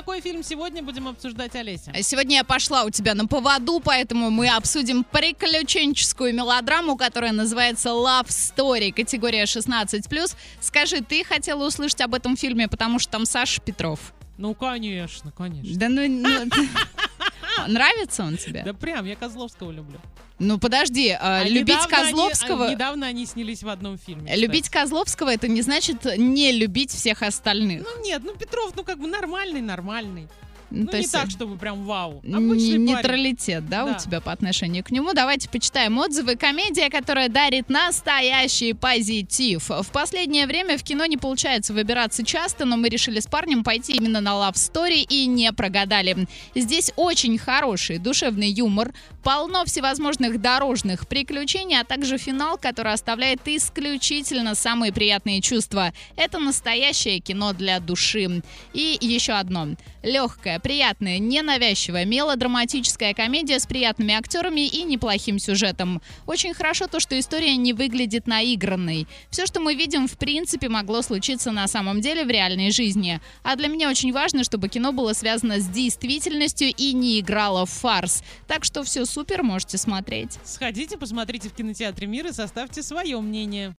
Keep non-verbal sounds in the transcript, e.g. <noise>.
какой фильм сегодня будем обсуждать, Олеся? Сегодня я пошла у тебя на поводу, поэтому мы обсудим приключенческую мелодраму, которая называется Love Story, категория 16+. Скажи, ты хотела услышать об этом фильме, потому что там Саша Петров? Ну, конечно, конечно. Да ну... ну <laughs> нравится он тебе? Да прям, я Козловского люблю. Ну подожди, а, любить Козловского... Они, недавно они снялись в одном фильме. Кстати. Любить Козловского это не значит не любить всех остальных. Ну нет, ну Петров, ну как бы нормальный, нормальный. Ну, то не есть так, чтобы прям вау. Обычный нейтралитет, да, да, у тебя по отношению к нему. Давайте почитаем отзывы. Комедия, которая дарит настоящий позитив. В последнее время в кино не получается выбираться часто, но мы решили с парнем пойти именно на Love Story и не прогадали. Здесь очень хороший душевный юмор, полно всевозможных дорожных приключений, а также финал, который оставляет исключительно самые приятные чувства. Это настоящее кино для души. И еще одно. Легкое, приятная, ненавязчивая, мелодраматическая комедия с приятными актерами и неплохим сюжетом. Очень хорошо то, что история не выглядит наигранной. Все, что мы видим, в принципе, могло случиться на самом деле в реальной жизни. А для меня очень важно, чтобы кино было связано с действительностью и не играло в фарс. Так что все супер, можете смотреть. Сходите, посмотрите в кинотеатре «Мир» и составьте свое мнение.